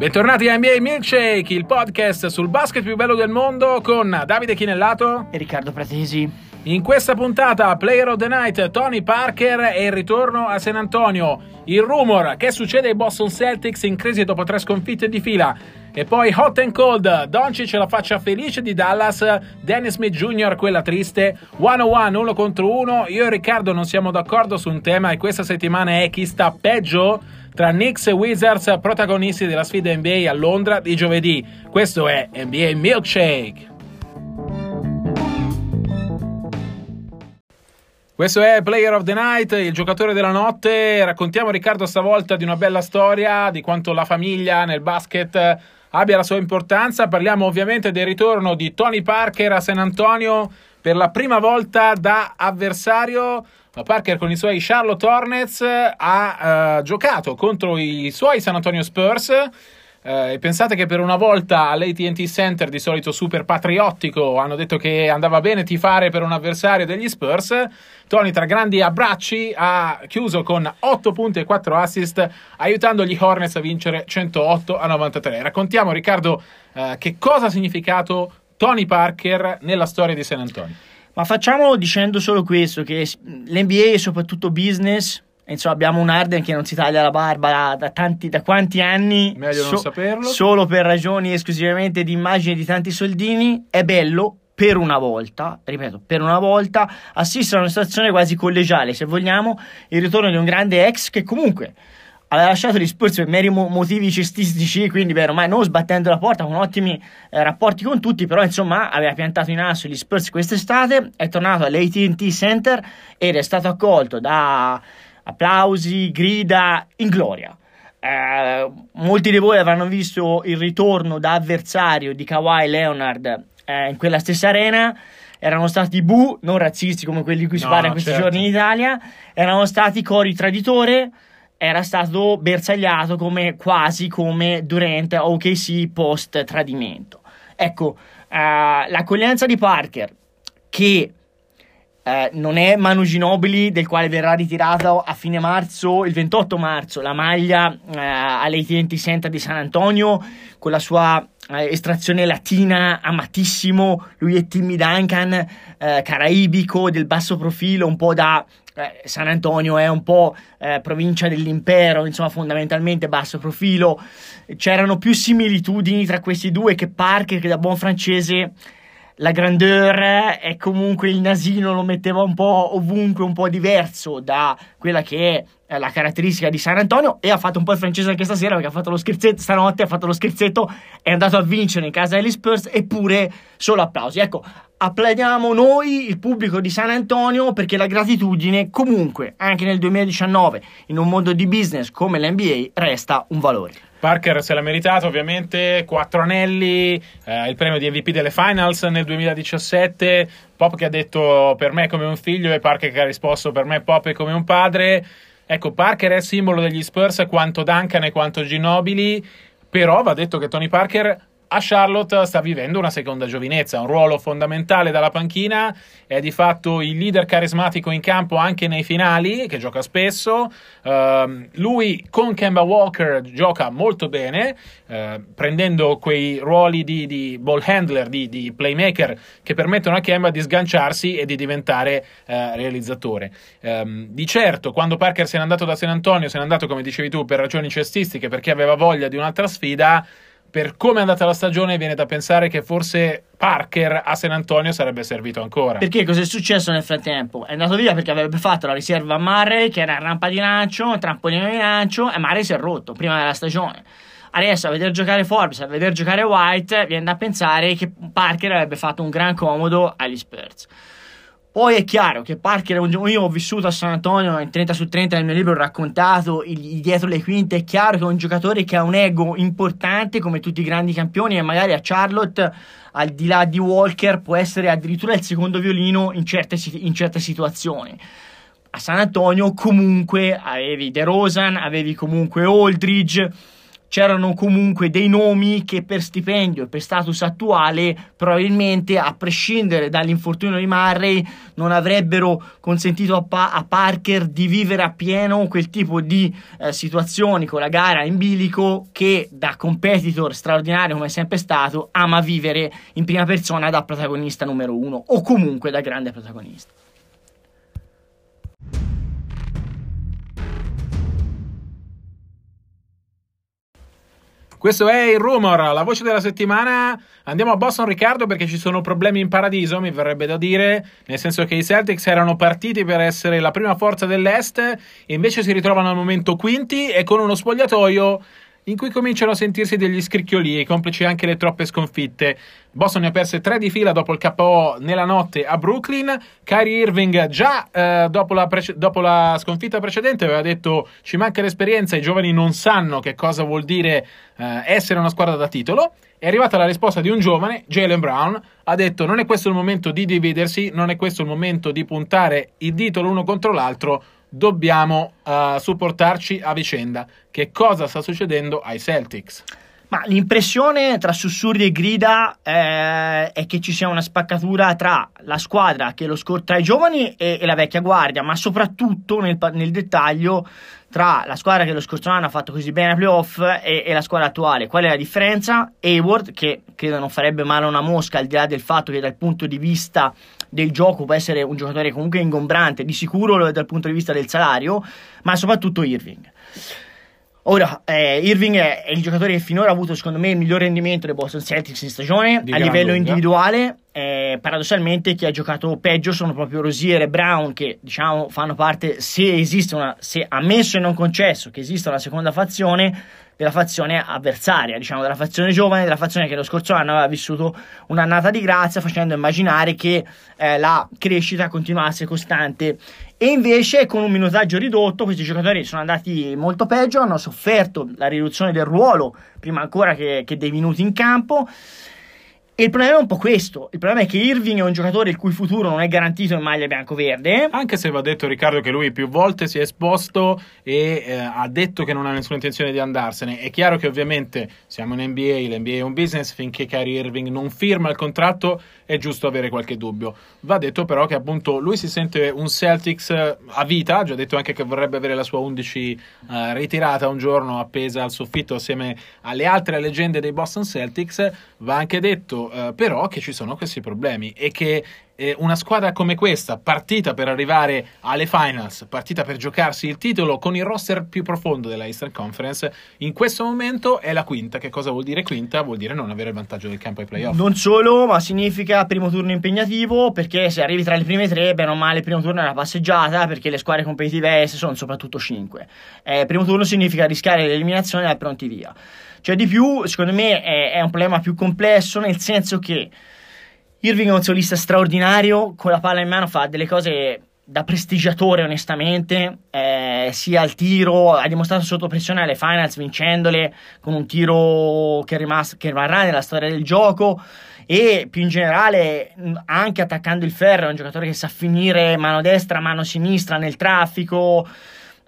Bentornati a NBA Milkshake, il podcast sul basket più bello del mondo con Davide Chinellato e Riccardo Pratesi. In questa puntata, Player of the Night, Tony Parker e il ritorno a San Antonio. Il rumor, che succede ai Boston Celtics in crisi dopo tre sconfitte di fila. E poi Hot and Cold, Doncic la faccia felice di Dallas, Dennis Smith Jr. quella triste, 101 uno contro uno. Io e Riccardo non siamo d'accordo su un tema e questa settimana è chi sta peggio tra Knicks e Wizards, protagonisti della sfida NBA a Londra di giovedì. Questo è NBA Milkshake. Questo è Player of the Night, il giocatore della notte. Raccontiamo Riccardo stavolta di una bella storia, di quanto la famiglia nel basket abbia la sua importanza. Parliamo ovviamente del ritorno di Tony Parker a San Antonio per la prima volta da avversario. Parker con i suoi Charlotte Hornets ha uh, giocato contro i suoi San Antonio Spurs. Uh, e pensate che per una volta all'ATT Center, di solito super patriottico, hanno detto che andava bene tifare per un avversario degli Spurs. Tony, tra grandi abbracci, ha chiuso con 8 punti e 4 assist, aiutando gli Hornets a vincere 108 a 93. Raccontiamo, Riccardo, uh, che cosa ha significato Tony Parker nella storia di San Antonio. Ma facciamolo dicendo solo questo, che l'NBA è soprattutto business, insomma abbiamo un Arden che non si taglia la barba da, tanti, da quanti anni, meglio so, non saperlo, solo per ragioni esclusivamente di immagine di tanti soldini, è bello per una volta, ripeto, per una volta assistere a una situazione quasi collegiale, se vogliamo, il ritorno di un grande ex che comunque aveva lasciato gli Spurs per meri motivi cestistici, quindi beh, ormai non sbattendo la porta, con ottimi eh, rapporti con tutti, però insomma aveva piantato in asso gli Spurs quest'estate, è tornato all'AT&T Center ed è stato accolto da applausi, grida in gloria. Eh, molti di voi avranno visto il ritorno da avversario di Kawhi Leonard eh, in quella stessa arena erano stati bu, non razzisti come quelli di cui si no, parla in questi certo. giorni in Italia, erano stati cori traditore, era stato bersagliato come, quasi come durante OKC post tradimento. Ecco, uh, l'accoglienza di Parker, che uh, non è Manu Ginobili, del quale verrà ritirato a fine marzo, il 28 marzo, la maglia uh, all'AT&T Center di San Antonio, con la sua estrazione latina amatissimo, lui è Timmy Duncan, caraibico, del basso profilo, un po' da eh, San Antonio è un po' eh, provincia dell'impero, insomma fondamentalmente basso profilo, c'erano più similitudini tra questi due che Parker che da buon francese la grandeur e comunque il nasino lo metteva un po' ovunque, un po' diverso da quella che è la caratteristica di San Antonio e ha fatto un po' il francese anche stasera perché ha fatto lo scherzetto, stanotte ha fatto lo scherzetto, è andato a vincere in casa degli Spurs eppure solo applausi. Ecco, applaudiamo noi, il pubblico di San Antonio, perché la gratitudine comunque, anche nel 2019, in un mondo di business come l'NBA, resta un valore. Parker se l'ha meritato ovviamente, quattro anelli, eh, il premio di MVP delle finals nel 2017, Pop che ha detto per me è come un figlio e Parker che ha risposto per me Pop è come un padre. Ecco, Parker è simbolo degli Spurs quanto Duncan e quanto Ginobili, però va detto che Tony Parker a Charlotte sta vivendo una seconda giovinezza, un ruolo fondamentale dalla panchina, è di fatto il leader carismatico in campo anche nei finali, che gioca spesso. Uh, lui con Kemba Walker gioca molto bene, uh, prendendo quei ruoli di, di ball handler, di, di, playmaker, che permettono a Kemba di sganciarsi e di diventare uh, realizzatore. Um, di certo, quando Parker se n'è andato da San Antonio, se n'è andato, come dicevi tu, per ragioni cestistiche, perché aveva voglia di un'altra sfida per come è andata la stagione, viene da pensare che forse Parker a San Antonio sarebbe servito ancora. Perché cosa è successo nel frattempo? È andato via perché avrebbe fatto la riserva a Murray, che era rampa di lancio, trampolino di lancio, e Murray si è rotto prima della stagione. Adesso a vedere giocare Forbes, a vedere giocare White, viene da pensare che Parker avrebbe fatto un gran comodo agli Spurs. Poi è chiaro che Parker, io ho vissuto a San Antonio in 30 su 30 nel mio libro, ho raccontato il, dietro le quinte, è chiaro che è un giocatore che ha un ego importante come tutti i grandi campioni e magari a Charlotte, al di là di Walker, può essere addirittura il secondo violino in certe, in certe situazioni. A San Antonio comunque avevi De Rosan, avevi comunque Aldridge, c'erano comunque dei nomi che per stipendio e per status attuale probabilmente a prescindere dall'infortunio di Murray non avrebbero consentito a, pa- a Parker di vivere appieno quel tipo di eh, situazioni con la gara in bilico che da competitor straordinario come è sempre stato ama vivere in prima persona da protagonista numero uno o comunque da grande protagonista. Questo è il rumor, la voce della settimana. Andiamo a Boston, Riccardo, perché ci sono problemi in paradiso, mi verrebbe da dire, nel senso che i Celtics erano partiti per essere la prima forza dell'Est, e invece si ritrovano al momento quinti e con uno spogliatoio in cui cominciano a sentirsi degli scricchiolii, complici anche le troppe sconfitte. Boston ne ha perse tre di fila dopo il KO nella notte a Brooklyn. Kyrie Irving già eh, dopo, la prece- dopo, la sconfitta precedente aveva detto ci manca l'esperienza, i giovani non sanno che cosa vuol dire eh, essere una squadra da titolo. È arrivata la risposta di un giovane, Jalen Brown, ha detto non è questo il momento di dividersi, non è questo il momento di puntare il dito l'uno contro l'altro, dobbiamo uh, supportarci a vicenda. Che cosa sta succedendo ai Celtics? Ma l'impressione tra sussurri e grida eh, è che ci sia una spaccatura tra la squadra che lo scor- tra i giovani e, e, la vecchia guardia, ma soprattutto nel, nel, dettaglio tra la squadra che lo scorso anno ha fatto così bene ai playoff e, e la squadra attuale. Qual è la differenza? Hayward, che credo non farebbe male a una mosca, al di là del fatto che dal punto di vista del gioco può essere un giocatore comunque ingombrante, di sicuro dal punto di vista del salario, ma soprattutto Irving. Ora, eh, Irving è, è, il giocatore che finora ha avuto, secondo me, il miglior rendimento dei Boston Celtics in stagione Di a livello lunga. individuale. Eh, paradossalmente, chi ha giocato peggio sono proprio Rosier e Brown, che diciamo fanno parte, se esiste una, se ammesso e non concesso che esista una seconda fazione, della fazione avversaria, diciamo della fazione giovane, della fazione che lo scorso anno aveva vissuto un'annata di grazia, facendo immaginare che eh, la crescita continuasse costante. E invece con un minutaggio ridotto questi giocatori sono andati molto peggio, hanno sofferto la riduzione del ruolo prima ancora che, che dei minuti in campo e il problema è un po' questo. Il problema è che Irving è un giocatore il cui futuro non è garantito in maglia bianco-verde. Anche se va detto, Riccardo, che lui più volte si è esposto e eh, ha detto che non ha nessuna intenzione di andarsene. È chiaro che ovviamente siamo in NBA, l'NBA è un business, finché Kyrie Irving non firma il contratto è giusto avere qualche dubbio. Va detto però che appunto lui si sente un Celtics eh, a vita, ha già detto anche che vorrebbe avere la sua 11 eh, ritirata un giorno appesa al soffitto assieme alle altre leggende dei Boston Celtics. Va anche detto eh, però che ci sono questi problemi e che eh, una squadra come questa, partita per arrivare alle finals, partita per giocarsi il titolo con il roster più profondo della Eastern Conference, in questo momento è la quinta. Che cosa vuol dire quinta? Vuol dire non avere il vantaggio del campo ai playoff. Non solo, ma significa primo turno impegnativo, perché se arrivi tra le prime tre, bene o male, il primo turno è una passeggiata, perché le squadre competitive sono soprattutto cinque. Eh, primo turno significa rischiare l'eliminazione dal pronti via. Cioè di più, secondo me, è, è un problema più complesso, nel senso che Irving è un solista straordinario, con la palla in mano fa delle cose da prestigiatore onestamente, eh, sia al tiro, ha dimostrato sotto pressione alle finals vincendole con un tiro che, rimas- che rimarrà nella storia del gioco e più in generale anche attaccando il ferro è un giocatore che sa finire mano destra, mano sinistra nel traffico,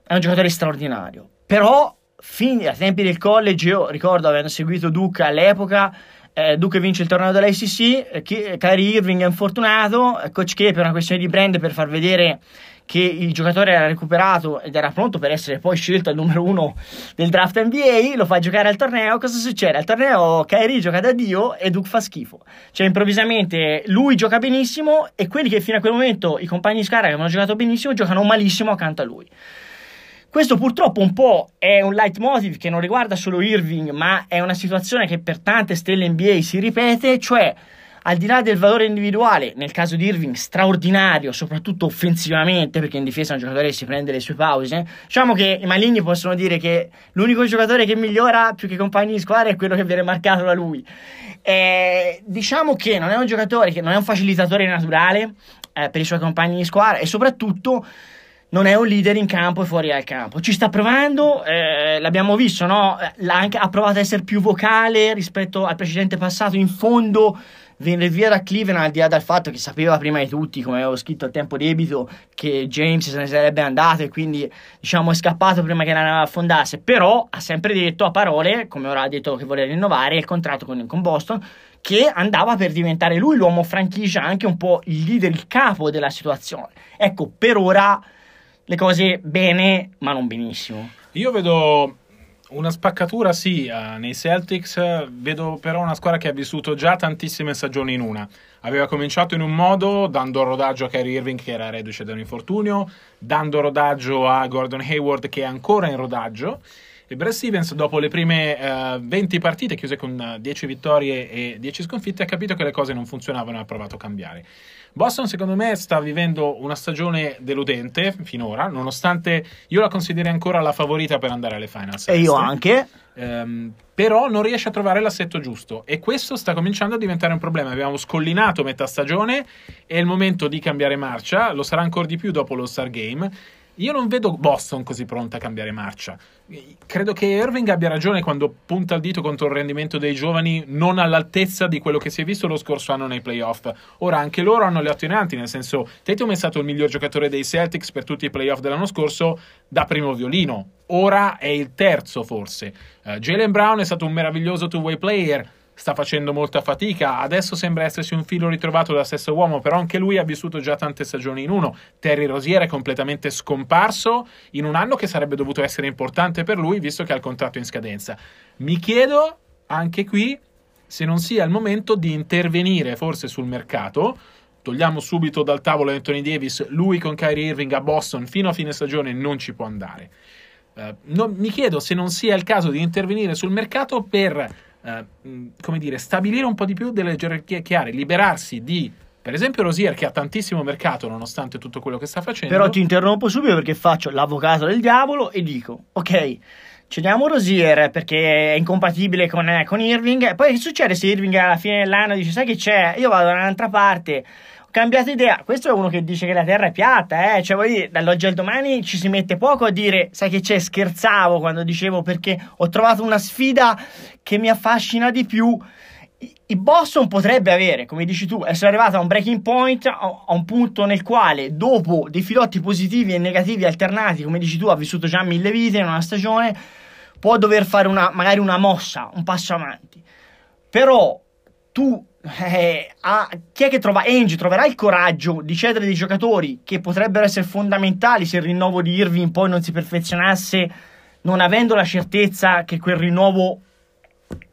è un giocatore straordinario. Però fin ai tempi del college io ricordo avendo seguito Duke all'epoca eh, Duke vince il torneo dell'ACC, eh, Kyrie Irving è infortunato, eh, Coach K per una questione di brand per far vedere che il giocatore era recuperato ed era pronto per essere poi scelto al numero uno del draft NBA, lo fa giocare al torneo, cosa succede? Al torneo Kyrie gioca da Dio e Duke fa schifo. Cioè improvvisamente lui gioca benissimo e quelli che fino a quel momento i compagni di squadra che avevano giocato benissimo giocano malissimo accanto a lui. Questo purtroppo un po' è un leitmotiv che non riguarda solo Irving, ma è una situazione che per tante stelle NBA si ripete, cioè al di là del valore individuale, nel caso di Irving straordinario, soprattutto offensivamente, perché in difesa un giocatore si prende le sue pause, diciamo che i maligni possono dire che l'unico giocatore che migliora più che compagni di squadra è quello che viene marcato da lui. Eh, diciamo che non è un giocatore che non è un facilitatore naturale eh, per i suoi compagni di squadra e soprattutto non è un leader in campo e fuori dal campo. Ci sta provando, eh, l'abbiamo visto, no? Anche, ha provato ad essere più vocale rispetto al precedente passato. In fondo venire via da Cleveland al di là dal fatto che sapeva prima di tutti, come avevo scritto a tempo debito, che James se ne sarebbe andato e quindi diciamo è scappato prima che la affondasse, però ha sempre detto a parole, come ora ha detto che voleva rinnovare il contratto con, con Boston, che andava per diventare lui l'uomo franchigia, anche un po' il leader, il capo della situazione. Ecco, per ora le cose bene, ma non benissimo. Io vedo una spaccatura sì uh, nei Celtics, vedo però una squadra che ha vissuto già tantissime stagioni in una. Aveva cominciato in un modo, dando rodaggio a Kyrie Irving che era reduce da un infortunio, dando rodaggio a Gordon Hayward che è ancora in rodaggio. E Brad Stevens, dopo le prime uh, eh, 20 partite chiuse con 10 vittorie e 10 sconfitte, ha capito che le cose non funzionavano e ha provato a cambiare. Boston, secondo me, sta vivendo una stagione deludente finora, nonostante io la consideri ancora la favorita per andare alle finals. E io anche. Um, però non riesce a trovare l'assetto giusto e questo sta cominciando a diventare un problema. Abbiamo scollinato metà stagione, è il momento di cambiare marcia, lo sarà ancora di più dopo lo Star Game io non vedo Boston così pronta a cambiare marcia. Credo che Irving abbia ragione quando punta il dito contro il rendimento dei giovani non all'altezza di quello che si è visto lo scorso anno nei playoff. Ora anche loro hanno le attenuanti, nel senso Tatum è stato il miglior giocatore dei Celtics per tutti i playoff dell'anno scorso da primo violino. Ora è il terzo forse. Uh, Jalen Brown è stato un meraviglioso two-way player sta facendo molta fatica. Adesso sembra essersi un filo ritrovato da stesso uomo, però anche lui ha vissuto già tante stagioni in uno. Terry Rosier è completamente scomparso in un anno che sarebbe dovuto essere importante per lui, visto che ha il contratto in scadenza. Mi chiedo anche qui se non sia il momento di intervenire forse sul mercato. Togliamo subito dal tavolo Anthony Davis, lui con Kyrie Irving a Boston fino a fine stagione non ci può andare. Uh, non, mi chiedo se non sia il caso di intervenire sul mercato per eh, come dire, stabilire un po' di più delle gerarchie chiare, liberarsi di per esempio Rosier che ha tantissimo mercato nonostante tutto quello che sta facendo. Però ti interrompo subito perché faccio l'avvocato del diavolo e dico, ok, cediamo Rosier perché è incompatibile con, eh, con Irving, poi che succede se Irving alla fine dell'anno dice sai che c'è, io vado da un'altra parte, cambiato idea. Questo è uno che dice che la terra è piatta, eh. Cioè, vuol dire, dall'oggi al domani ci si mette poco a dire, sai che c'è, scherzavo quando dicevo perché ho trovato una sfida che mi affascina di più. Il Boston potrebbe avere, come dici tu, essere arrivato a un breaking point, a un punto nel quale, dopo dei filotti positivi e negativi alternati, come dici tu, ha vissuto già mille vite in una stagione, può dover fare una, magari una mossa, un passo avanti. Però tu eh, a, chi è che trova Angie troverà il coraggio di cedere dei giocatori che potrebbero essere fondamentali se il rinnovo di Irving poi non si perfezionasse non avendo la certezza che quel rinnovo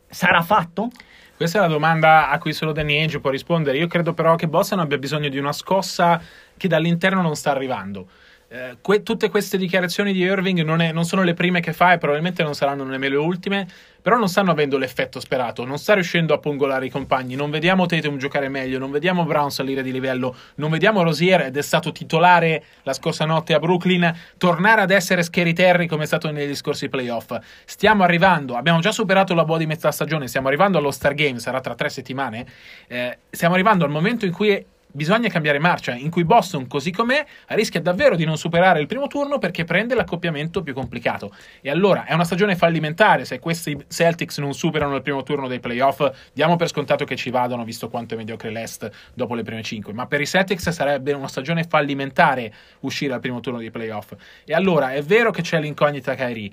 sarà fatto? Questa è la domanda a cui solo Danny Ainge può rispondere. Io credo però che Boston abbia bisogno di una scossa che dall'interno non sta arrivando. Eh, que- tutte queste dichiarazioni di Irving non, è, non, sono le prime che fa e probabilmente non saranno nemmeno le ultime, però non stanno avendo l'effetto sperato, non sta riuscendo a pungolare i compagni, non vediamo Tatum giocare meglio, non vediamo Brown salire di livello, non vediamo Rosier ed è stato titolare la scorsa notte a Brooklyn, tornare ad essere Scary Terry come è stato negli scorsi playoff. Stiamo arrivando, abbiamo già superato la boa di metà stagione, stiamo arrivando allo Star Game, sarà tra tre settimane, eh, stiamo arrivando al momento in cui bisogna cambiare marcia, in cui Boston, così com'è, rischia davvero di non superare il primo turno perché prende l'accoppiamento più complicato. E allora è una stagione fallimentare se questi Celtics non superano il primo turno dei playoff. Diamo per scontato che ci vadano, visto quanto è mediocre l'Est dopo le prime 5. Ma per i Celtics sarebbe una stagione fallimentare uscire al primo turno dei playoff. E allora è vero che c'è l'incognita Kyrie.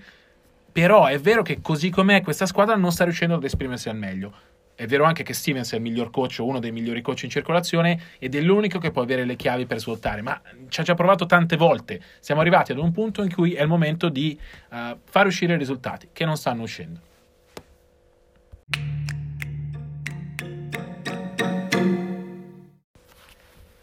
Però è vero che così com'è questa squadra non sta riuscendo ad esprimersi al meglio. È vero anche che Stevens è il miglior coach, uno dei migliori coach in circolazione ed è l'unico che può avere le chiavi per svoltare, ma ci ha già provato tante volte. Siamo arrivati ad un punto in cui è il momento di uh, far uscire i risultati, che non stanno uscendo.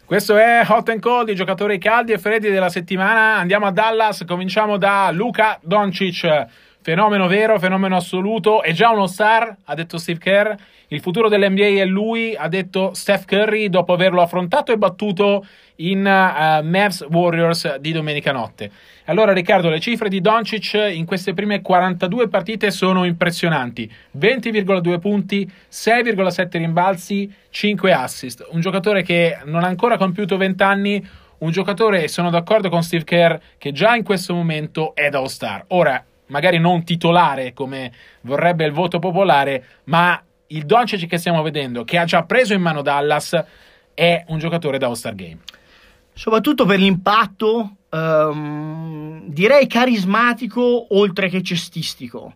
Questo è Hot and Cold, i giocatori caldi e freddi della settimana. Andiamo a Dallas, cominciamo da Luca Doncic Fenomeno vero, fenomeno assoluto, è già uno star, ha detto Steve Kerr. Il futuro dell'NBA è lui, ha detto Steph Curry dopo averlo affrontato e battuto in uh, Mavs Warriors di domenica notte. Allora Riccardo, le cifre di Doncic in queste prime 42 partite sono impressionanti. 20,2 punti, 6,7 rimbalzi, 5 assist. Un giocatore che non ha ancora compiuto 20 anni, un giocatore, sono d'accordo con Steve Kerr, che già in questo momento è da All-Star. Ora, magari non titolare come vorrebbe il voto popolare, ma il Doncic che stiamo vedendo, che ha già preso in mano Dallas, è un giocatore da All-Star Game. Soprattutto per l'impatto, um, direi carismatico oltre che cestistico.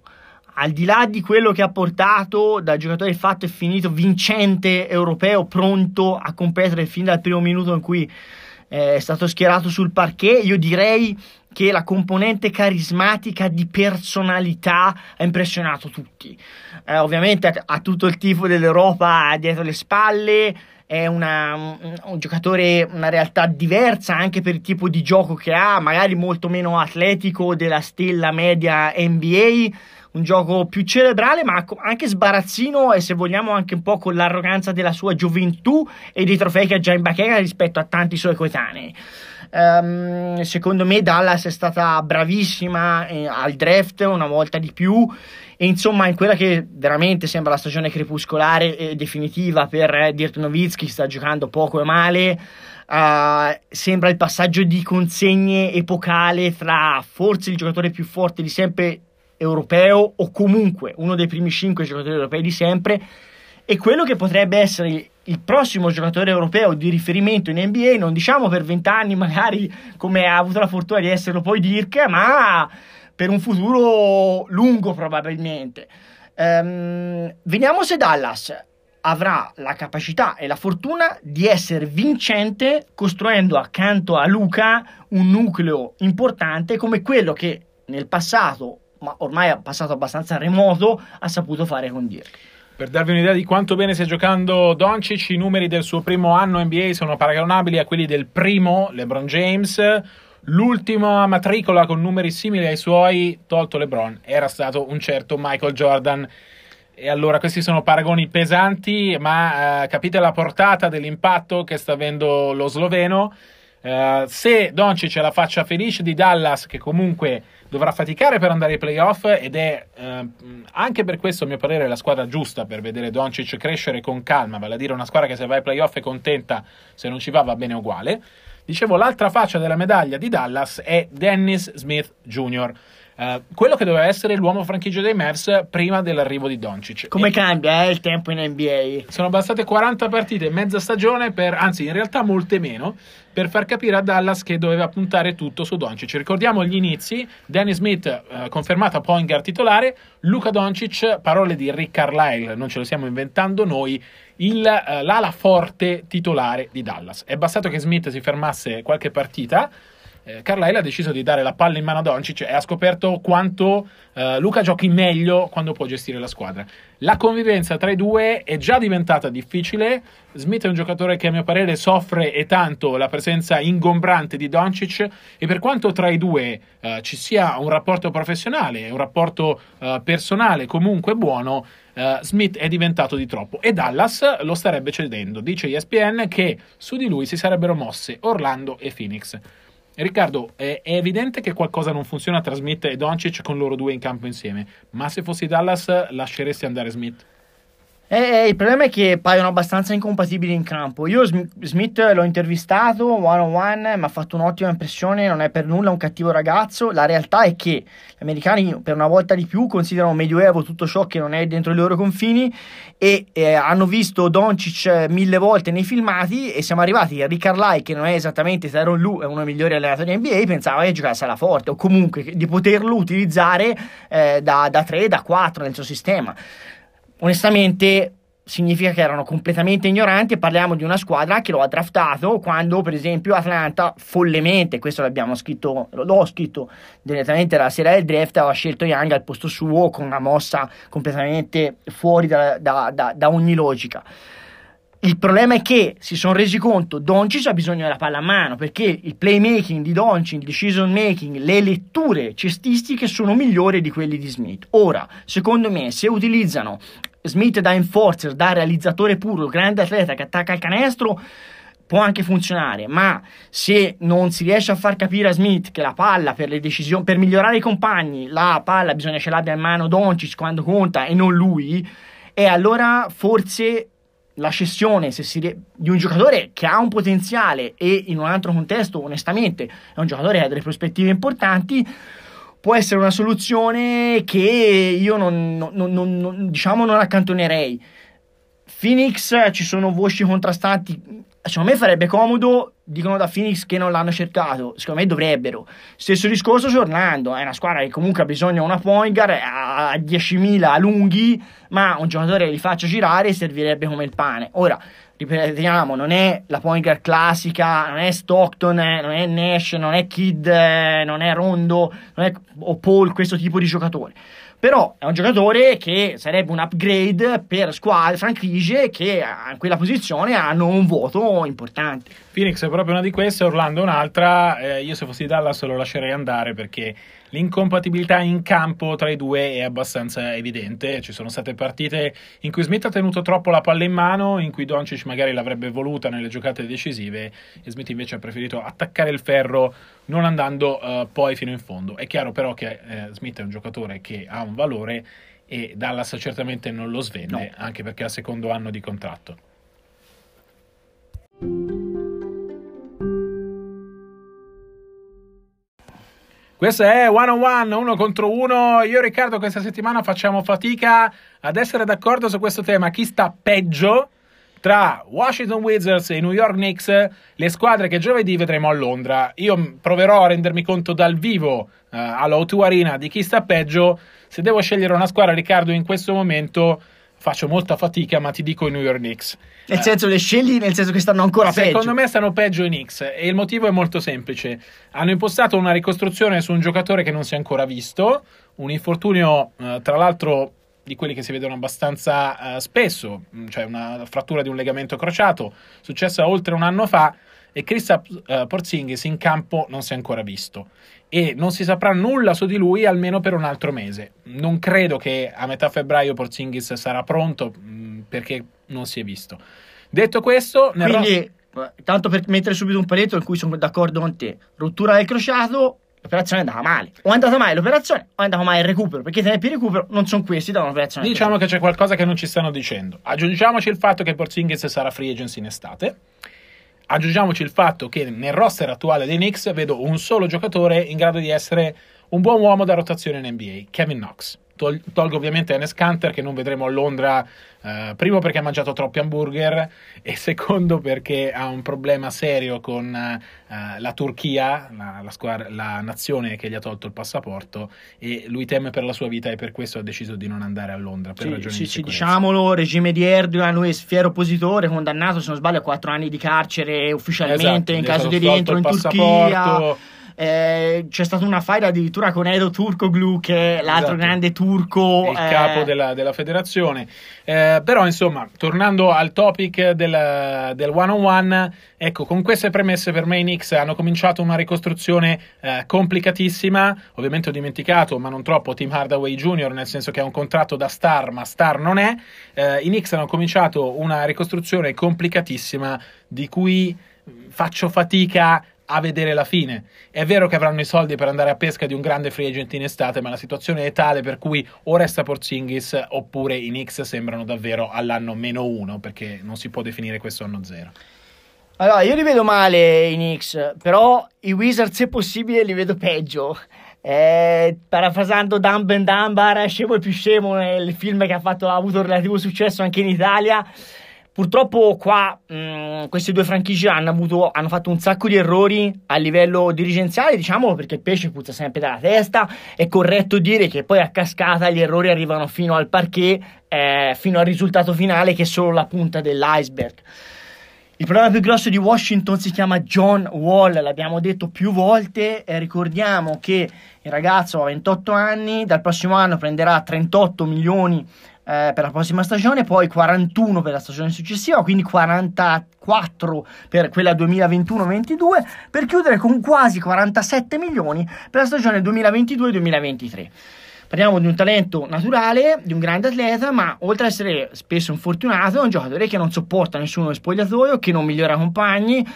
Al di là di quello che ha portato da giocatore fatto e finito, vincente europeo, pronto a competere fin dal primo minuto in cui eh, è stato schierato sul parquet, io direi che la componente carismatica di personalità ha impressionato tutti. Eh, ovviamente ha tutto il tifo dell'Europa dietro le spalle, è una, un, un, giocatore, una realtà diversa anche per il tipo di gioco che ha, magari molto meno atletico della stella media NBA, un gioco più cerebrale ma anche sbarazzino e se vogliamo anche un po' con l'arroganza della sua gioventù e dei trofei che ha già in bacheca rispetto a tanti suoi coetanei. Um, secondo me Dallas è stata bravissima eh, al draft una volta di più. E insomma in quella che veramente sembra la stagione crepuscolare e definitiva per eh, Dirk Nowitzki sta giocando poco e male uh, sembra il passaggio di consegne epocale fra forse il giocatore più forte di sempre europeo o comunque uno dei primi cinque giocatori europei di sempre e quello che potrebbe essere il prossimo giocatore europeo di riferimento in NBA, non diciamo per vent'anni magari come ha avuto la fortuna di esserlo poi Dirk, ma per un futuro lungo probabilmente. Um, vediamo se Dallas avrà la capacità e la fortuna di essere vincente costruendo accanto a Luca un nucleo importante come quello che nel passato, ma ormai è passato abbastanza remoto, ha saputo fare con Dirk. Per darvi un'idea di quanto bene stia giocando Doncic, i numeri del suo primo anno NBA sono paragonabili a quelli del primo LeBron James. L'ultima matricola con numeri simili ai suoi, tolto LeBron, era stato un certo Michael Jordan. E allora questi sono paragoni pesanti, ma eh, capite la portata dell'impatto che sta avendo lo sloveno. Eh, se Doncic è la faccia felice di Dallas, che comunque dovrà faticare per andare ai playoff ed è eh, anche per questo, a mio parere, la squadra giusta per vedere Doncic crescere con calma, vale a dire una squadra che se va ai playoff è contenta, se non ci va va bene uguale. Dicevo, l'altra faccia della medaglia di Dallas è Dennis Smith Jr., Uh, quello che doveva essere l'uomo franchigia dei Mavs prima dell'arrivo di Doncic. Come e cambia eh, il tempo in NBA? Sono bastate 40 partite, mezza stagione, per, anzi in realtà molte meno, per far capire a Dallas che doveva puntare tutto su Doncic. Ricordiamo gli inizi, Danny Smith uh, confermato point guard titolare, Luca Doncic, parole di Rick Carlisle, non ce lo stiamo inventando noi, il, uh, l'ala forte titolare di Dallas. È bastato che Smith si fermasse qualche partita eh, Carlisle ha deciso di dare la palla in mano a Doncic e ha scoperto quanto eh, Luca giochi meglio quando può gestire la squadra. La convivenza tra i due è già diventata difficile. Smith è un giocatore che a mio parere soffre e tanto la presenza ingombrante di Doncic e per quanto tra i due eh, ci sia un rapporto professionale, un rapporto eh, personale comunque buono, Uh, Smith è diventato di troppo e Dallas lo starebbe cedendo. Dice ESPN che su di lui si sarebbero mosse Orlando e Phoenix. Riccardo, è, è, evidente che qualcosa non funziona tra Smith e Doncic con loro due in campo insieme, ma se fossi Dallas lasceresti andare Smith? Eh, eh, il problema è che paiono abbastanza incompatibili in campo. Io Smith l'ho intervistato one on one, mi ha fatto un'ottima impressione, non è per nulla un cattivo ragazzo. La realtà è che gli americani per una volta di più considerano medioevo tutto ciò che non è dentro i loro confini e eh, hanno visto Doncic mille volte nei filmati e siamo arrivati a Rick Carlisle che non è esattamente Tyron Lu, è uno dei migliori allenatori NBA, pensava che giocasse alla forte o comunque di poterlo utilizzare eh, da 3, da 4 nel suo sistema onestamente significa che erano completamente ignoranti e parliamo di una squadra che lo ha draftato quando per esempio Atlanta follemente, questo l'abbiamo scritto, l'ho scritto direttamente dalla sera del draft, aveva scelto Young al posto suo con una mossa completamente fuori da, da, da, da ogni logica. Il problema è che si sono resi conto Doncic ha bisogno della palla a mano perché il playmaking di Doncic, il decision making, le letture cestistiche sono migliori di quelli di Smith. Ora, secondo me, se utilizzano Smith da enforcer, da realizzatore puro, grande atleta che attacca il canestro, può anche funzionare, ma se non si riesce a far capire a Smith che la palla per le decisioni, per migliorare i compagni, la palla bisogna ce l'abbia in mano Doncic quando conta e non lui, e allora forse la cessione rie- di un giocatore che ha un potenziale e in un altro contesto, onestamente, è un giocatore che ha delle prospettive importanti, può essere una soluzione che io non, non, non, non diciamo non accantonerei. Phoenix ci sono voci contrastanti. Secondo me farebbe comodo. Dicono da Phoenix che non l'hanno cercato. Secondo me dovrebbero. Stesso discorso su Orlando. È una squadra che comunque ha bisogno di una point guard a 10.000 lunghi. Ma un giocatore li faccia girare servirebbe come il pane. Ora, ripetiamo, non è la point guard classica, non è Stockton, non è Nash, non è Kid, non è Rondo, non è o Paul, questo tipo di giocatore. Però è un giocatore che sarebbe un upgrade per squadre, franchigie che in quella posizione hanno un voto importante. Phoenix è proprio una di queste, Orlando un'altra. Eh, io se fossi Dallas lo lascerei andare perché l'incompatibilità in campo tra i due è abbastanza evidente. Ci sono state partite in cui Smith ha tenuto troppo la palla in mano, in cui Doncic magari l'avrebbe voluta nelle giocate decisive e Smith invece ha preferito attaccare il ferro non andando uh, poi fino in fondo. È chiaro però che eh, Smith è un giocatore che ha un valore e Dallas certamente non lo svende, no. anche perché al secondo anno di contratto. Questo è one on one, uno contro uno. Io e Riccardo questa settimana facciamo fatica ad essere d'accordo su questo tema. Chi sta peggio tra Washington Wizards e New York Knicks, le squadre che giovedì vedremo a Londra. Io proverò a rendermi conto dal vivo uh, alla O2 Arena di chi sta peggio. Se devo scegliere una squadra, Riccardo, in questo momento faccio molta fatica, ma ti dico i New York Knicks. Nel senso le scegli nel senso che stanno ancora Secondo peggio. Secondo me stanno peggio i Knicks e il motivo è molto semplice. Hanno impostato una ricostruzione su un giocatore che non si è ancora visto, un infortunio eh, tra l'altro di quelli che si vedono abbastanza uh, spesso, cioè una frattura di un legamento crociato, successa oltre un anno fa e Kristaps uh, Porzingis in campo non si è ancora visto e non si saprà nulla su di lui almeno per un altro mese. Non credo che a metà febbraio Porzingis sarà pronto mh, mm, perché non si è visto. Detto questo, quindi ro- tanto per mettere subito un paletto in cui sono d'accordo con te, rottura del crociato, l'operazione è andata male. O è andata male l'operazione o è andato male il recupero, perché i tempi di recupero non sono questi da un'operazione. Diciamo che c'è qualcosa che non ci stanno dicendo. Aggiungiamoci il fatto che Porzingis sarà free agency in estate. Aggiungiamoci il fatto che nel roster attuale dei Knicks vedo un solo giocatore in grado di essere un buon uomo da rotazione in NBA, Kevin Knox. Tol- tolgo ovviamente Enes Kanter che non vedremo a Londra, eh, primo perché ha mangiato troppi hamburger e secondo perché ha un problema serio con eh, la Turchia, la, la, squadra, la, nazione che gli ha tolto il passaporto e lui teme per la sua vita e per questo ha deciso di non andare a Londra per sì, ragioni sì, di sì, diciamolo, regime di Erdogan, lui è fiero oppositore, condannato se non sbaglio a 4 anni di carcere ufficialmente esatto, in caso di rientro in Turchia eh, c'è stata una faida addirittura con Edo Turkoglu, che è l'altro esatto. grande turco. Il eh... capo della, della federazione. Eh, però, insomma, tornando al topic del, del one-on-one, ecco, con queste premesse per me i Knicks hanno cominciato una ricostruzione eh, complicatissima. Ovviamente ho dimenticato, ma non troppo, Tim Hardaway Jr., nel senso che ha un contratto da star, ma star non è. Eh, I Knicks hanno cominciato una ricostruzione complicatissima di cui faccio fatica a vedere la fine. È vero che avranno i soldi per andare a pesca di un grande free agent in estate, ma la situazione è tale per cui o resta Porzingis oppure i Knicks sembrano davvero all'anno meno uno, perché non si può definire questo anno zero. Allora, io li vedo male i Knicks, però i Wizards, se possibile, li vedo peggio. Eh, parafrasando Dumb and Dumbar, scemo il più scemo nel film che ha, fatto, ha avuto relativo successo anche in Italia. Purtroppo qua mh, mm, queste due franchigie hanno, avuto, hanno, fatto un sacco di errori a livello dirigenziale, diciamo perché il pesce puzza sempre dalla testa. È corretto dire che poi a cascata gli errori arrivano fino al parquet, eh, fino al risultato finale che è solo la punta dell'iceberg. Il problema più grosso di Washington si chiama John Wall, l'abbiamo detto più volte. Eh, ricordiamo che il ragazzo ha 28 anni, dal prossimo anno prenderà 38 milioni eh, per la prossima stagione, poi 41 per la stagione successiva, quindi 44 per quella 2021-22, per chiudere con quasi 47 milioni per la stagione 2022-2023. Parliamo di un talento naturale, di un grande atleta, ma oltre ad essere spesso infortunato, è un giocatore che non sopporta nessuno spogliatoio, che non migliora compagni.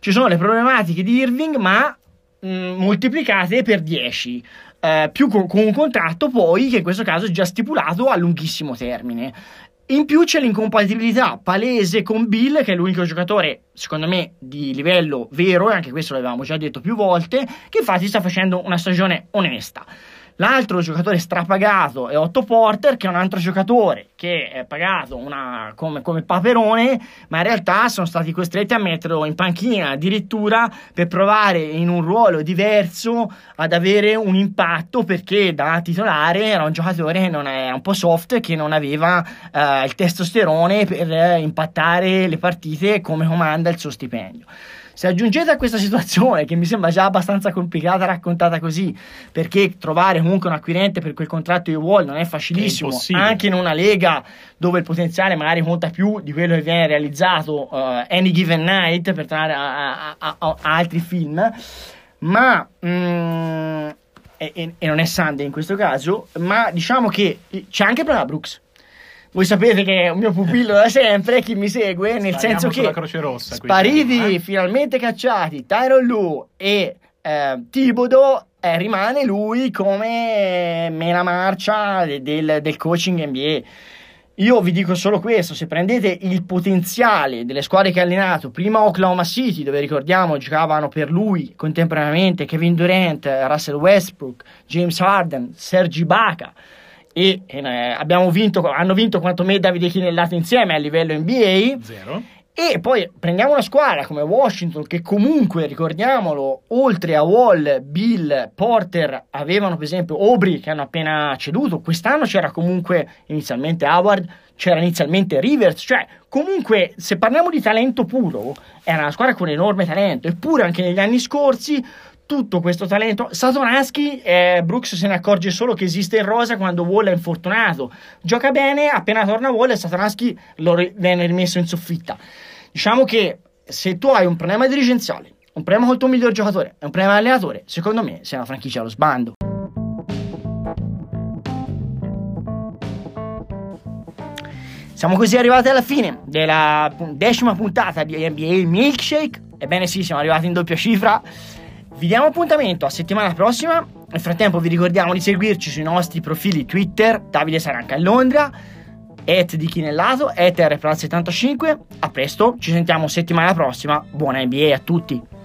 Ci sono le problematiche di Irving, ma mh, mm, moltiplicate per 10 eh, più con, con un contratto poi che in questo caso è già stipulato a lunghissimo termine. In più c'è l'incompatibilità palese con Bill, che è l'unico giocatore, secondo me, di livello vero, e anche questo l'avevamo già detto più volte, che infatti sta facendo una stagione onesta. L'altro giocatore strapagato è Otto Porter, che è un altro giocatore che è pagato una, come, come, paperone, ma in realtà sono stati costretti a metterlo in panchina addirittura per provare in un ruolo diverso ad avere un impatto perché da titolare era un giocatore che non è un po' soft, che non aveva eh, il testosterone per impattare le partite come comanda il suo stipendio. Se aggiungete a questa situazione, che mi sembra già abbastanza complicata raccontata così, perché trovare comunque un acquirente per quel contratto di Wall non è facilissimo, è anche in una lega dove il potenziale magari conta più di quello che viene realizzato uh, Any Given Night, per tornare a, a, a, a altri film, ma... Mm, e, e, non è Sunday in questo caso, ma diciamo che c'è anche per la Brooks voi sapete che è un mio pupillo da sempre, chi mi segue, nel Spariamo senso che Rossa, spariti, quindi, eh? finalmente cacciati, Tyron Lu e eh, Tibodo, eh, rimane lui come mena marcia del, del coaching NBA. Io vi dico solo questo, se prendete il potenziale delle squadre che ha allenato, prima Oklahoma City, dove ricordiamo giocavano per lui contemporaneamente Kevin Durant, Russell Westbrook, James Harden, Sergi Baca, e eh, abbiamo vinto, hanno vinto quanto me e Davide Chinellato insieme a livello NBA. Zero. E poi prendiamo una squadra come Washington che comunque, ricordiamolo, oltre a Wall, Bill, Porter, avevano per esempio Aubrey che hanno appena ceduto, quest'anno c'era comunque inizialmente Howard, c'era inizialmente Rivers, cioè comunque se parliamo di talento puro, era una squadra con enorme talento, eppure anche negli anni scorsi tutto questo talento. Satoransky, eh, Brooks se ne accorge solo che esiste in rosa quando Wall è infortunato. Gioca bene, appena torna Wall, Satoransky lo viene rimesso in soffitta. Diciamo che se tu hai un problema dirigenziale, un problema col tuo miglior giocatore un problema allenatore, secondo me sei una franchigia allo sbando. Siamo così arrivati alla fine della decima puntata di NBA Milkshake. Ebbene sì, siamo arrivati in doppia cifra. Vi diamo appuntamento a settimana prossima. Nel frattempo vi ricordiamo di seguirci sui nostri profili Twitter, Davide Saranca a Londra, et di Chinellato, et rpral75. A presto, ci sentiamo settimana prossima. Buona NBA a tutti!